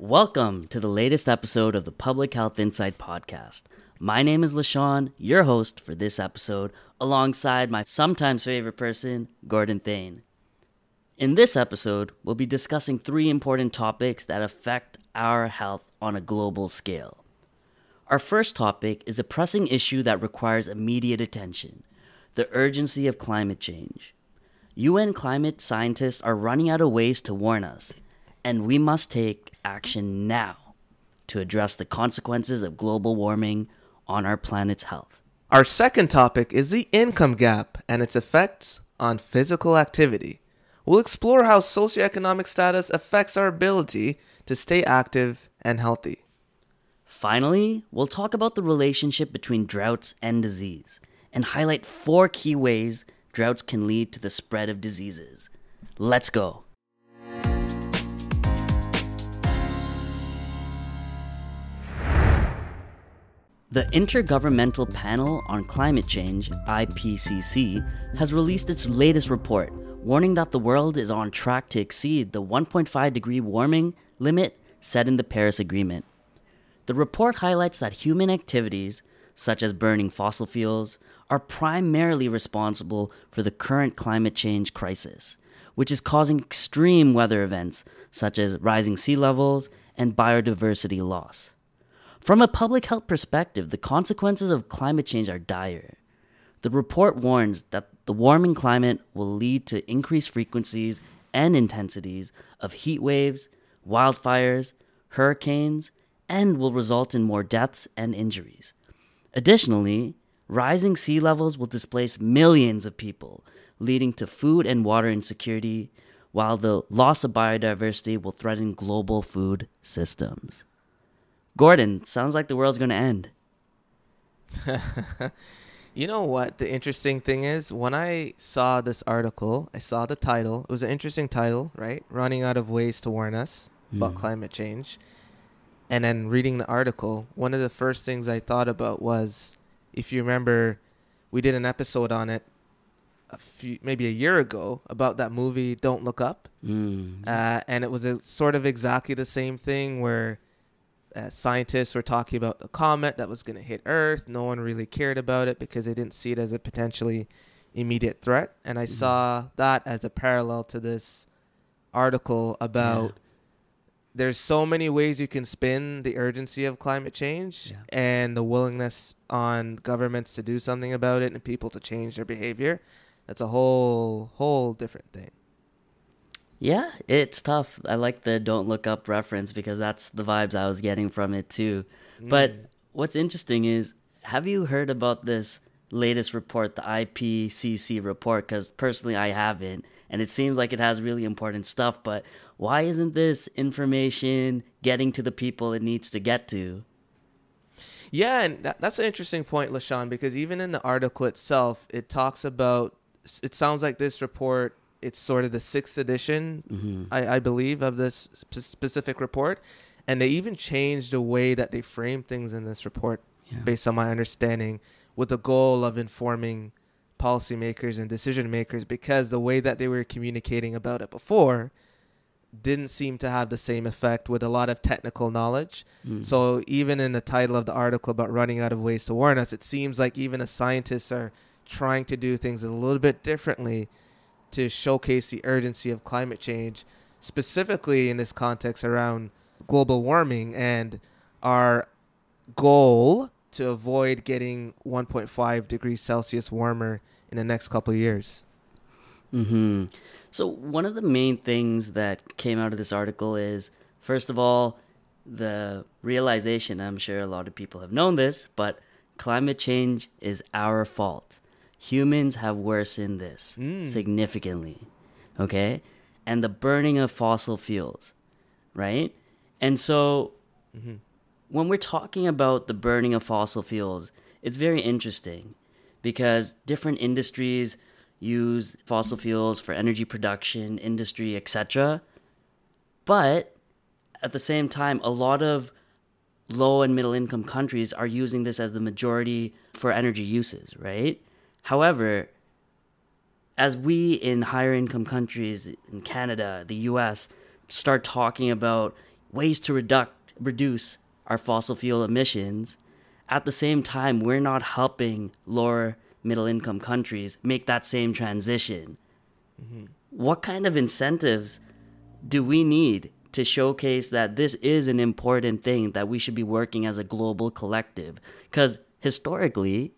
Welcome to the latest episode of the Public Health Insight Podcast. My name is Leshawn, your host for this episode, alongside my sometimes favorite person, Gordon Thane. In this episode, we'll be discussing three important topics that affect our health on a global scale. Our first topic is a pressing issue that requires immediate attention the urgency of climate change. UN climate scientists are running out of ways to warn us, and we must take action now to address the consequences of global warming on our planet's health. Our second topic is the income gap and its effects on physical activity. We'll explore how socioeconomic status affects our ability to stay active and healthy. Finally, we'll talk about the relationship between droughts and disease and highlight four key ways droughts can lead to the spread of diseases. Let's go. The Intergovernmental Panel on Climate Change, IPCC, has released its latest report, warning that the world is on track to exceed the 1.5 degree warming limit set in the Paris Agreement. The report highlights that human activities, such as burning fossil fuels, are primarily responsible for the current climate change crisis, which is causing extreme weather events such as rising sea levels and biodiversity loss. From a public health perspective, the consequences of climate change are dire. The report warns that the warming climate will lead to increased frequencies and intensities of heat waves, wildfires, hurricanes, and will result in more deaths and injuries. Additionally, rising sea levels will displace millions of people, leading to food and water insecurity, while the loss of biodiversity will threaten global food systems. Gordon, sounds like the world's going to end. you know what the interesting thing is? When I saw this article, I saw the title. It was an interesting title, right? Running out of ways to warn us about Mm. climate change. And then reading the article, one of the first things I thought about was if you remember, we did an episode on it a few, maybe a year ago about that movie Don't Look Up. Mm. Uh, and it was a, sort of exactly the same thing where uh, scientists were talking about a comet that was going to hit Earth. No one really cared about it because they didn't see it as a potentially immediate threat. And I Mhm. saw that as a parallel to this article about there's so many ways you can spin the urgency of climate change Yeah. and the willingness on governments to do something about it and people to change their behavior. That's a whole whole different thing. Yeah, it's tough. I like the don't look up reference because that's the vibes I was getting from it too. But Mm. what's interesting is have you heard about this latest report, the IPCC report? Because personally, I haven't. And it seems like it has really important stuff. But why isn't this information getting to the people it needs to get to? Yeah, and that, that's an interesting point, Leshawn, because even in the article itself, it talks about. It sounds like this report. It's sort of the sixth edition, hmm I, I believe, of this sp- specific report, and they even changed the way that they frame things in this report, Yeah. based on my understanding, with the goal of informing policymakers and decision makers, because the way that they were communicating about it before didn't seem to have the same effect with a lot of technical knowledge. Mm. So even in the title of the article about running out of ways to warn us, it seems like even the scientists are trying to do things a little bit differently to showcase the urgency of climate change, specifically in this context around global warming and our goal to avoid getting 1.5 degrees Celsius warmer in the next couple of years. hmm So one of the main things that came out of this article is, first of all, the realization. I'm sure a lot of people have known this, but climate change is our fault. Humans have worsened this Mm. significantly. Okay, and the burning of fossil fuels, right? And so hmm when we're talking about the burning of fossil fuels, it's very interesting because different industries use fossil fuels for energy production, industry, etc. But at the same time, a lot of low and middle income countries are using this as the majority for energy uses, right? However, as we in higher income countries in Canada, the US, start talking about ways to reduc- reduce our fossil fuel emissions. At the same time, we're not helping lower middle income countries make that same transition. Mm-hmm. What kind of incentives do we need to showcase that this is an important thing that we should be working as a global collective? Because historically,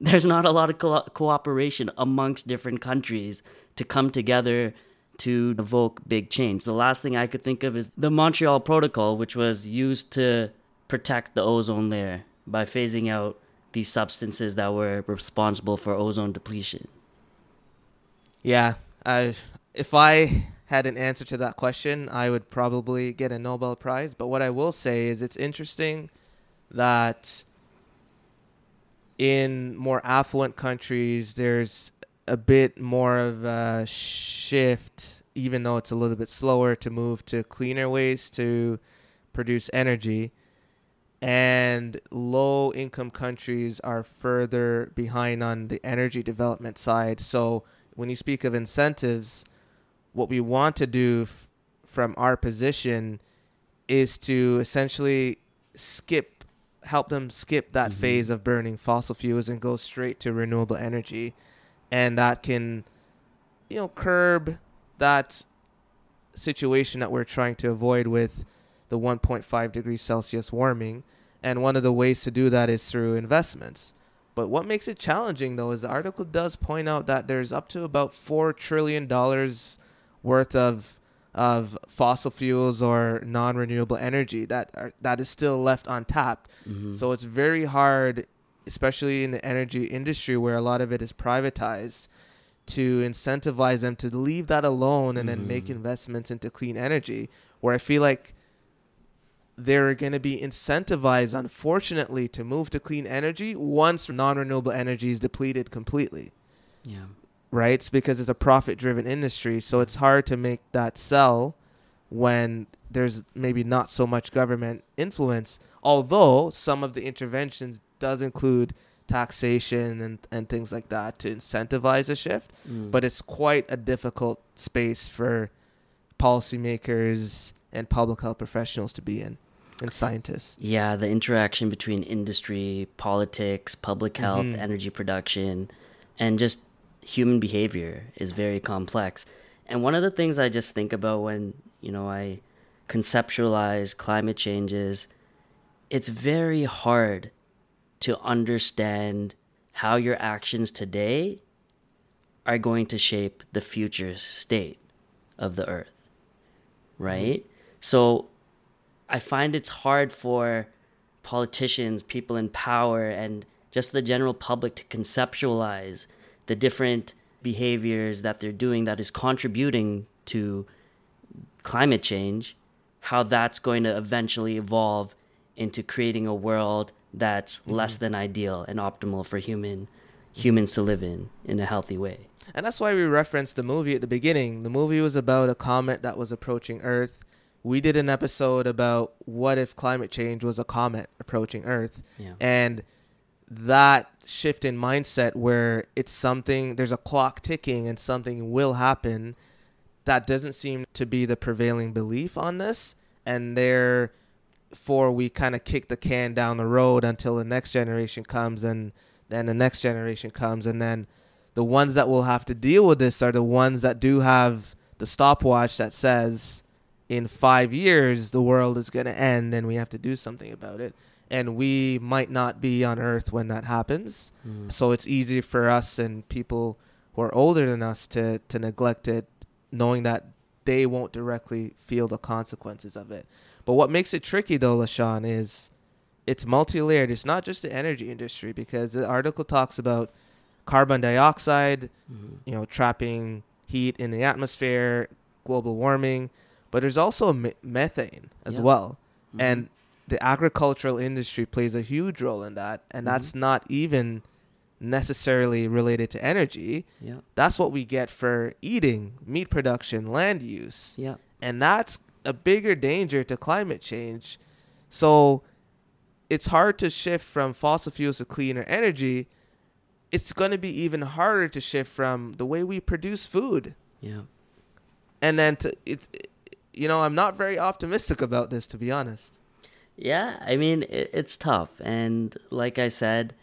there's not a lot of co- cooperation amongst different countries to come together to evoke big change. The last thing I could think of is the Montreal Protocol, which was used to protect the ozone layer by phasing out these substances that were responsible for ozone depletion. Yeah, I if I had an answer to that question, I would probably get a Nobel Prize. But what I will say is it's interesting that in more affluent countries, there's a bit more of a shift, even though it's a little bit slower to move to cleaner ways to produce energy. And low income countries are further behind on the energy development side. So when you speak of incentives, what we want to do f- from our position is to essentially skip help them skip that mm-hmm. phase of burning fossil fuels and go straight to renewable energy. And that can you know curb that situation that we're trying to avoid with the 1.5 degrees celsius warming. And one of the ways to do that is through investments. But what makes it challenging though is the article does point out that there's up to about 4 trillion dollars worth of of fossil fuels or non-renewable energy that are, that is still left untapped. Mm-hmm. So it's very hard, especially in the energy industry where a lot of it is privatized, to incentivize them to leave that alone and mm-hmm. then make mm-hmm. investments into clean energy. Where I feel like they're going to be incentivized, unfortunately, to move to clean energy once non-renewable energy is depleted completely. Yeah right? It's because it's a profit driven industry. So it's hard to make that sell when there's maybe not so much government influence. Although some of the interventions does include taxation and, and things like that to incentivize a shift. Mm. But it's quite a difficult space for policymakers and public health professionals to be in and scientists. Yeah, the interaction between industry, politics, public health, mm-hmm. energy production, and just human behavior is very complex. And one of the things I just think about when, you know, I conceptualize climate change is it's very hard to understand how your actions today are going to shape the future state of the earth. Right? Mm-hmm. So I find it's hard for politicians, people in power, and just the general public to conceptualize the different behaviors that they're doing that is contributing to climate change, how that's going to eventually evolve into creating a world that's mm-hmm. less than ideal and optimal for human humans to live in in a healthy way. And that's why we referenced the movie at the beginning. The movie was about a comet that was approaching Earth. We did an episode about what if climate change was a comet approaching Earth. Yeah. And that shift in mindset where it's something there's a clock ticking and something will happen that doesn't seem to be the prevailing belief on this. And therefore we kind of kick the can down the road until the next generation comes and then the next generation comes. And then the ones that will have to deal with this are the ones that do have the stopwatch that says in 5 years the world is going to end and we have to do something about it and we might not be on earth when that happens mm. so it's easy for us and people who are older than us to to neglect it knowing that they won't directly feel the consequences of it but what makes it tricky though leshawn is it's multi-layered it's not just the energy industry because the article talks about carbon dioxide mm-hmm. you know trapping heat in the atmosphere global warming but there's also methane as well mm-hmm. and the agricultural industry plays a huge role in that, and mm-hmm. that's not even necessarily related to energy. Yeah. That's what we get for eating, meat production, land use. Yeah. And that's a bigger danger to climate change. So it's hard to shift from fossil fuels to cleaner energy. It's going to be even harder to shift from the way we produce food. Yeah. And then to it's you know, I'm not very optimistic about this, to be honest. Yeah, I mean, it, it's tough. And like I said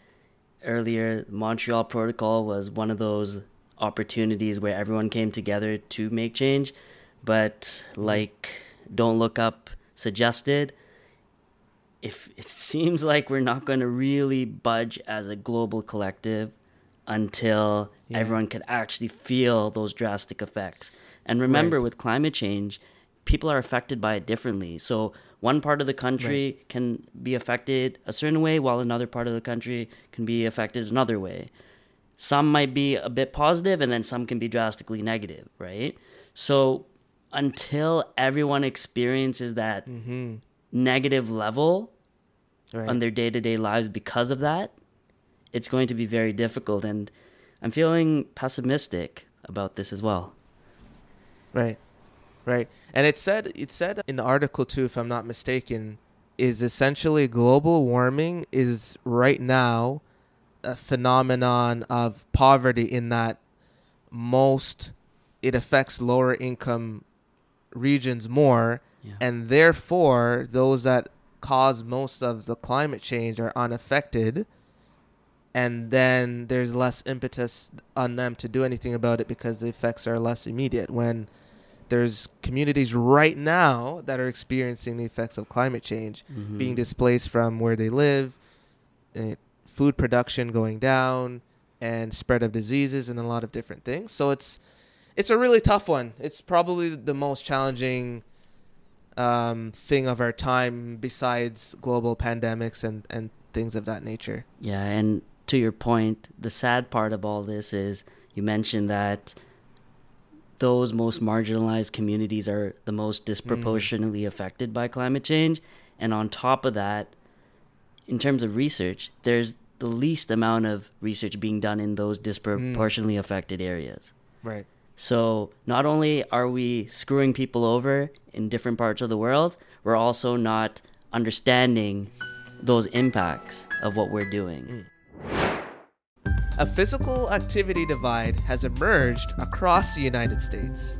earlier, Montreal Protocol was one of those opportunities where everyone came together to make change. But like Don't Look Up suggested, if it seems like we're not going to really budge as a global collective until yeah. everyone could actually feel those drastic effects. And remember, right. with climate change, people are affected by it differently. So one part of the country right. can be affected a certain way, while another part of the country can be affected another way. Some might be a bit positive, and then some can be drastically negative, right? So until everyone experiences that mm-hmm. negative level right. on their day to day lives because of that, it's going to be very difficult. And I'm feeling pessimistic about this as well. Right. Right. And it said it said in the article too, if I'm not mistaken, is essentially global warming is right now a phenomenon of poverty in that most it affects lower income regions more yeah. and therefore those that cause most of the climate change are unaffected and then there's less impetus on them to do anything about it because the effects are less immediate when there's communities right now that are experiencing the effects of climate change, mm-hmm. being displaced from where they live, uh, food production going down, and spread of diseases and a lot of different things. So it's it's a really tough one. It's probably the most challenging um, thing of our time besides global pandemics and, and things of that nature. Yeah, and to your point, the sad part of all this is you mentioned that those most marginalized communities are the most disproportionately mm. affected by climate change. And on top of that, in terms of research, there's the least amount of research being done in those disproportionately mm. affected areas. Right. So not only are we screwing people over in different parts of the world, we're also not understanding those impacts of what we're doing. Mm. A physical activity divide has emerged across the United States,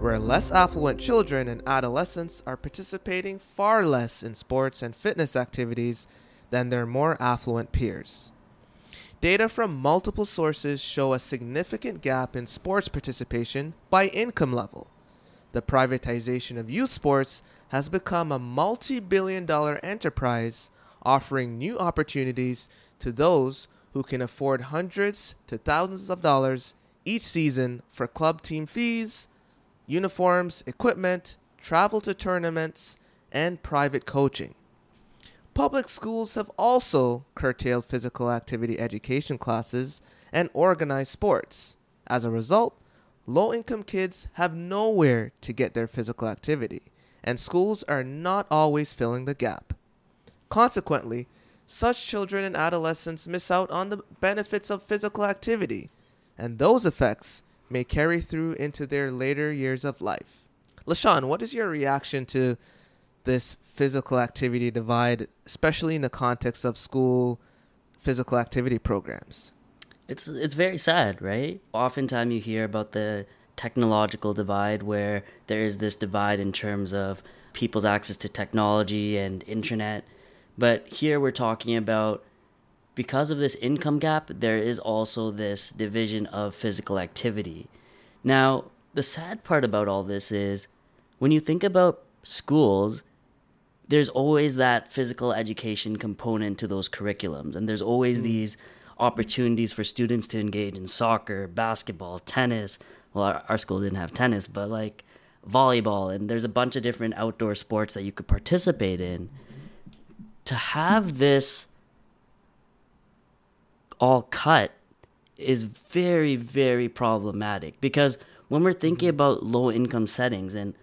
where less affluent children and adolescents are participating far less in sports and fitness activities than their more affluent peers. Data from multiple sources show a significant gap in sports participation by income level. The privatization of youth sports has become a multi billion dollar enterprise offering new opportunities to those who can afford hundreds to thousands of dollars each season for club team fees, uniforms, equipment, travel to tournaments, and private coaching. Public schools have also curtailed physical activity education classes and organized sports. As a result, low income kids have nowhere to get their physical activity, and schools are not always filling the gap. Consequently, such children and adolescents miss out on the benefits of physical activity, and those effects may carry through into their later years of life. Leshawn, what is your reaction to this physical activity divide, especially in the context of school physical activity programs? It's it's very sad, right? Oftentimes you hear about the technological divide where there is this divide in terms of people's access to technology and internet but here we're talking about because of this income gap, there is also this division of physical activity. Now, the sad part about all this is when you think about schools, there's always that physical education component to those curriculums, and there's always mm. these opportunities for students to engage in soccer, basketball, tennis. Well, our, our school didn't have tennis, but like volleyball, and there's a bunch of different outdoor sports that you could participate in to have this all cut is very, very problematic because when we're thinking mm-hmm. about low income settings and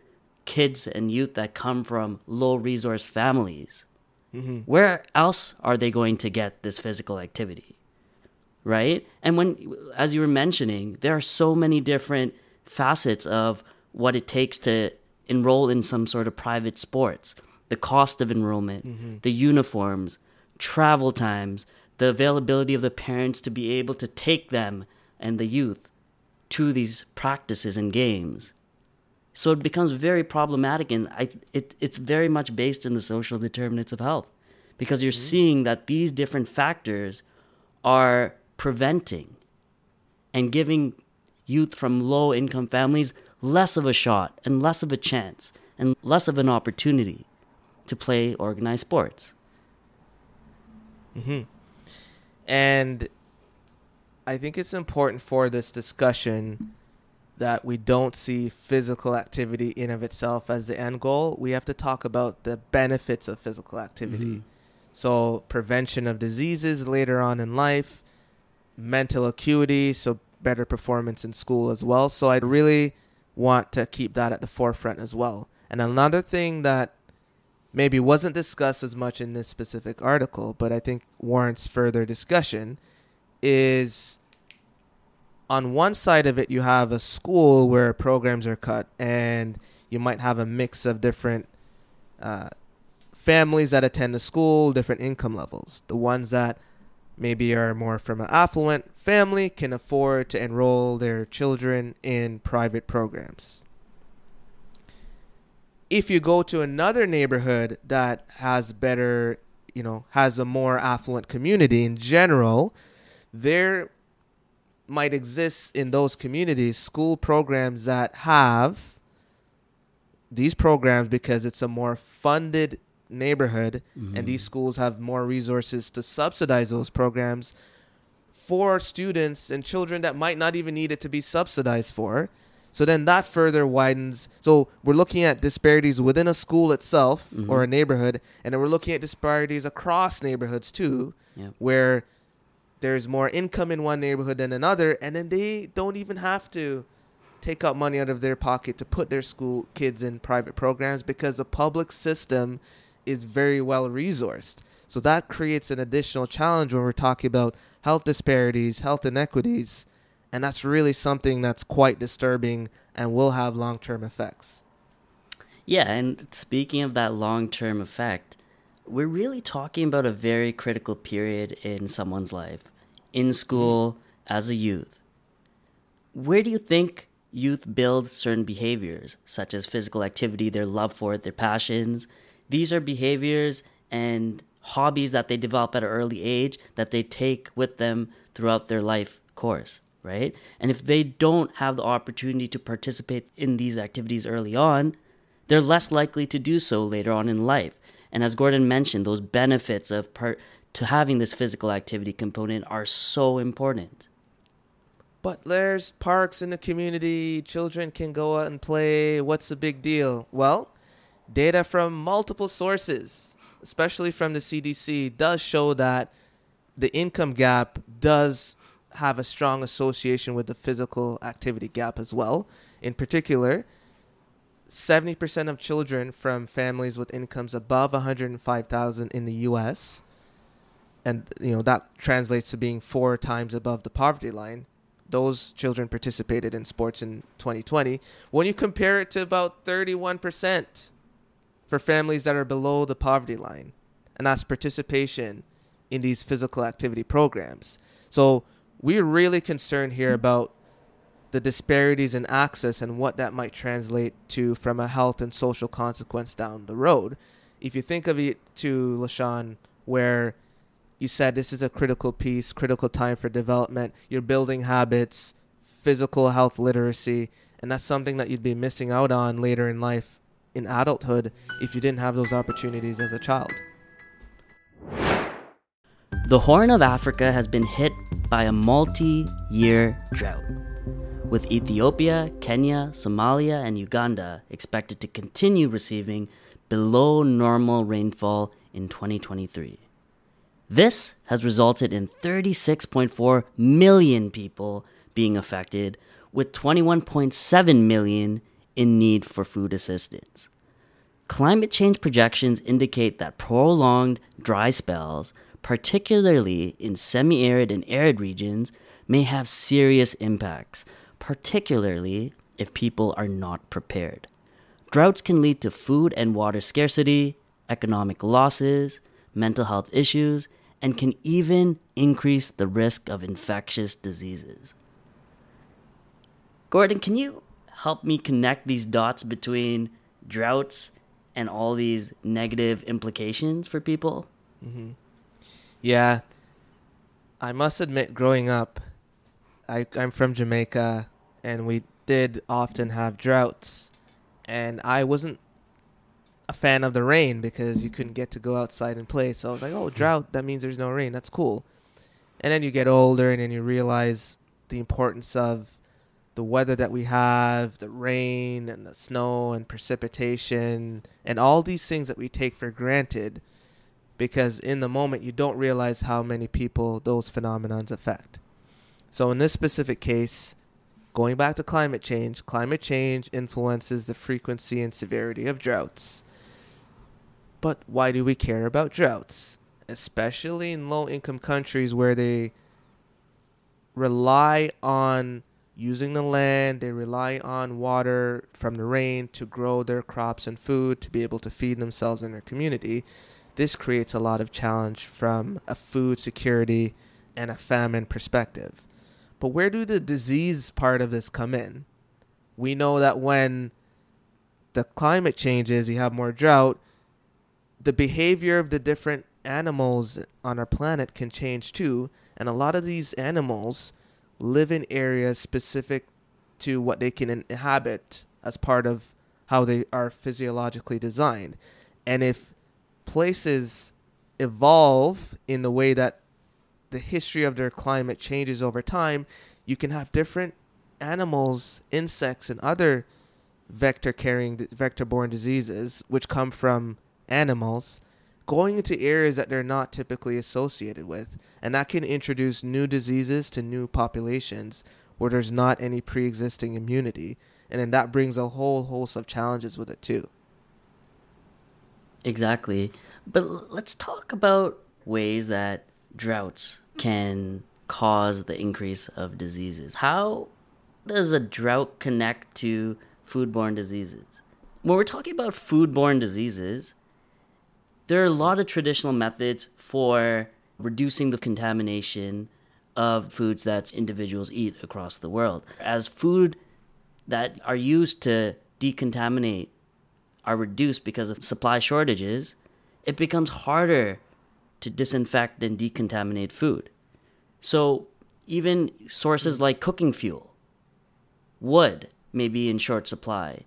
kids and youth that come from low resource families, mm-hmm. where else are they going to get this physical activity? Right? And when, as you were mentioning, there are so many different facets of what it takes to enroll in some sort of private sports the cost of enrollment, mm-hmm. the uniforms, travel times, the availability of the parents to be able to take them and the youth to these practices and games. So it becomes very problematic, and I, it, it's very much based in the social determinants of health because you're mm-hmm. seeing that these different factors are preventing and giving youth from low income families less of a shot and less of a chance and less of an opportunity to play organized sports. Mm-hmm. And I think it's important for this discussion that we don't see physical activity in of itself as the end goal. We have to talk about the benefits of physical activity. Mm-hmm. So prevention of diseases later on in life, mental acuity, so better performance in school as well. So I'd really want to keep that at the forefront as well. And another thing that maybe wasn't discussed as much in this specific article, but I think warrants further discussion is on one side of it, you have a school where programs are cut, and you might have a mix of different uh, families that attend the school, different income levels. The ones that maybe are more from an affluent family can afford to enroll their children in private programs if you go to another neighborhood that has better, you know, has a more affluent community in general, there might exist in those communities school programs that have these programs because it's a more funded neighborhood mm-hmm. and these schools have more resources to subsidize those programs for students and children that might not even need it to be subsidized for so then that further widens. So we're looking at disparities within a school itself mm-hmm. or a neighborhood, and then we're looking at disparities across neighborhoods too, where there's more income in one neighborhood than another, and then they don't even have to take out money out of their pocket to put their school kids in private programs because the public system is very well resourced. So that creates an additional challenge when we're talking about health disparities, health inequities, and that's really something that's quite disturbing and will have long term effects. Yeah, and speaking of that long term effect, we're really talking about a very critical period in someone's life, in school, mm-hmm. as a youth. Where do you think youth build certain behaviors, such as physical activity, their love for it, their passions? These are behaviors and hobbies that they develop at an early age that they take with them throughout their life course right? And if they don't have the opportunity to participate in these activities early on, they're less likely to do so later on in life. And as Gordon mentioned, those benefits of part to having this physical activity component are so important. But there's parks in the community, children can go out and play. What's the big deal? Well, data from multiple sources, especially from the CDC, does show that the income gap does have a strong association with the physical activity gap as well. In particular, 70% of children from families with incomes above 105,000 in the US and you know that translates to being 4 times above the poverty line. Those children participated in sports in 2020. When you compare it to about 31% for families that are below the poverty line, and that's participation in these physical activity programs. So we're really concerned here about the disparities in access and what that might translate to from a health and social consequence down the road. If you think of it to Leshawn, where you said this is a critical piece, critical time for development, you're building habits, physical health literacy, and that's something that you'd be missing out on later in life in adulthood if you didn't have those opportunities as a child. The Horn of Africa has been hit by a multi year drought, with Ethiopia, Kenya, Somalia, and Uganda expected to continue receiving below normal rainfall in 2023. This has resulted in 36.4 million people being affected, with 21.7 million in need for food assistance. Climate change projections indicate that prolonged dry spells particularly in semi arid and arid regions, may have serious impacts, particularly if people are not prepared. Droughts can lead to food and water scarcity, economic losses, mental health issues, and can even increase the risk of infectious diseases. Gordon, can you help me connect these dots between droughts and all these negative implications for people? Mm-hmm. Yeah. I must admit, growing up, I, I'm from Jamaica, and we did often have droughts. And I wasn't a fan of the rain because you couldn't get to go outside and play. So I was like, oh, drought, that means there's no rain. That's cool. And then you get older and then you realize the importance of the weather that we have, the rain and the snow and precipitation, and all these things that we take for granted because in the moment you don't realize how many people those phenomenons affect. So in this specific case, going back to climate change, climate change influences the frequency and severity of droughts. But why do we care about droughts? Especially in low income countries where they rely on using the land, they rely on water from the rain to grow their crops and food to be able to feed themselves and their community. This creates a lot of challenge from a food security and a famine perspective. But where do the disease part of this come in? We know that when the climate changes, you have more drought, the behavior of the different animals on our planet can change too. And a lot of these animals live in areas specific to what they can inhabit as part of how they are physiologically designed. And if places evolve in the way that the history of their climate changes over time, you can have different animals, insects, and other vector carrying vector borne diseases which come from animals going into areas that they're not typically associated with. And that can introduce new diseases to new populations where there's not any pre existing immunity. And then that brings a whole host of challenges with it too. Exactly. But let's talk about ways that droughts can cause the increase of diseases. How does a drought connect to foodborne diseases? When we're talking about foodborne diseases, there are a lot of traditional methods for reducing the contamination of foods that individuals eat across the world. As food that are used to decontaminate are reduced because of supply shortages, it becomes harder to disinfect and decontaminate food. So, even sources like cooking fuel, wood may be in short supply.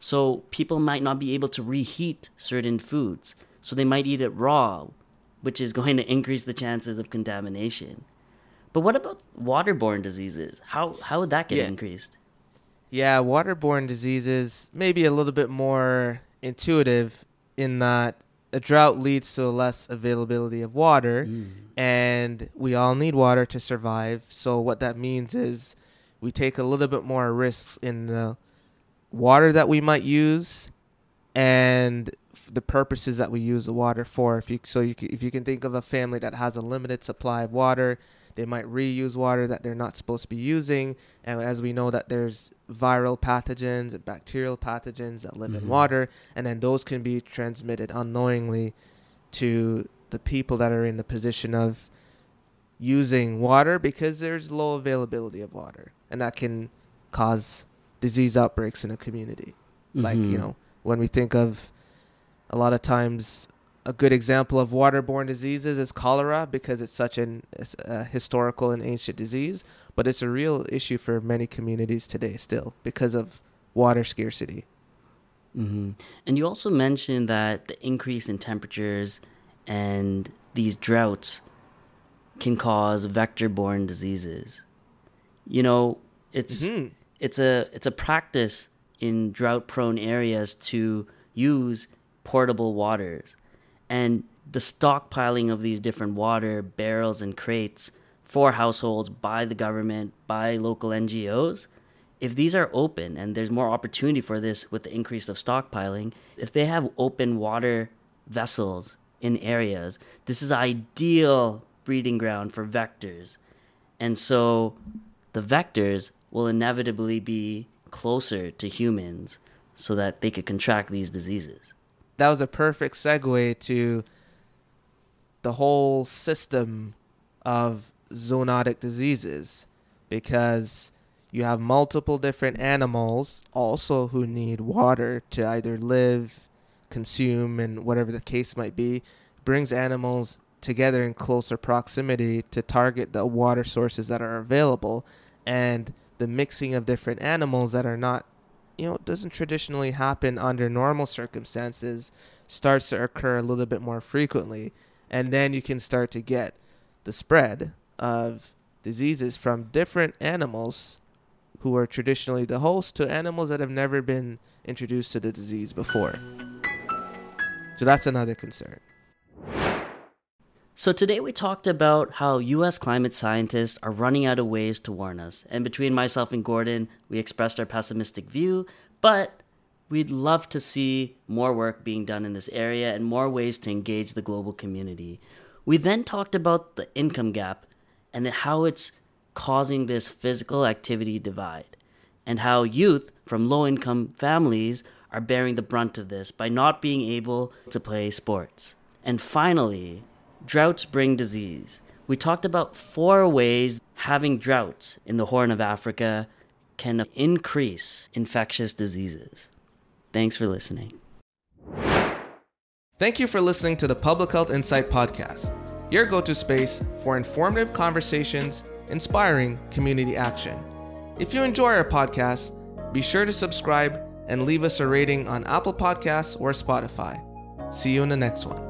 So, people might not be able to reheat certain foods so they might eat it raw, which is going to increase the chances of contamination. But what about waterborne diseases? How how would that get Yeah. increased? Yeah, waterborne diseases may be a little bit more intuitive in that a drought leads to less availability of water, Mm. and we all need water to survive. So, what that means is we take a little bit more risks in the water that we might use and the purposes that we use the water for. If you so you if you can think of a family that has a limited supply of water, they might reuse water that they're not supposed to be using. And as we know that there's viral pathogens and bacterial pathogens that live Mhm. in water, and then those can be transmitted unknowingly to the people that are in the position of using water because there's low availability of water, and that can cause disease outbreaks in a community. Like you Mhm. know, when we think of a lot of times a good example of waterborne diseases is cholera because it's such an a historical and ancient disease, but it's a real issue for many communities today still because of water scarcity. hmm And you also mentioned that the increase in temperatures and these droughts can cause vector-borne diseases. You know, it's Mhm. it's a it's a practice in drought-prone areas to use portable waters, and the stockpiling of these different water barrels and crates for households by the government, by local NGOs, if these are open and there's more opportunity for this with the increase of stockpiling, if they have open water vessels in areas, this is ideal breeding ground for vectors. And so the vectors will inevitably be closer to humans so that they could contract these diseases. That was a perfect segue to the whole system of zoonotic diseases because you have multiple different animals also who need water to either live, consume, and whatever the case might be, brings animals together in closer proximity to target the water sources that are available and the mixing of different animals that are not you know it doesn't traditionally happen under normal circumstances starts to occur a little bit more frequently and then you can start to get the spread of diseases from different animals who are traditionally the host to animals that have never been introduced to the disease before. So that's another concern. So today we talked about how US climate scientists are running out of ways to warn us. And between myself and Gordon, we expressed our pessimistic view, but we'd love to see more work being done in this area and more ways to engage the global community. We then talked about the income gap and how it's causing this physical activity divide, and how youth from low income families are bearing the brunt of this by not being able to play sports. And finally, Droughts bring disease. We talked about four ways having droughts in the Horn of Africa can increase infectious diseases. Thanks for listening. Thank you for listening to the Public Health Insight Podcast, your go to space for informative conversations, inspiring community action. If you enjoy our podcast, be sure to subscribe and leave us a rating on Apple Podcasts or Spotify. See you in the next one.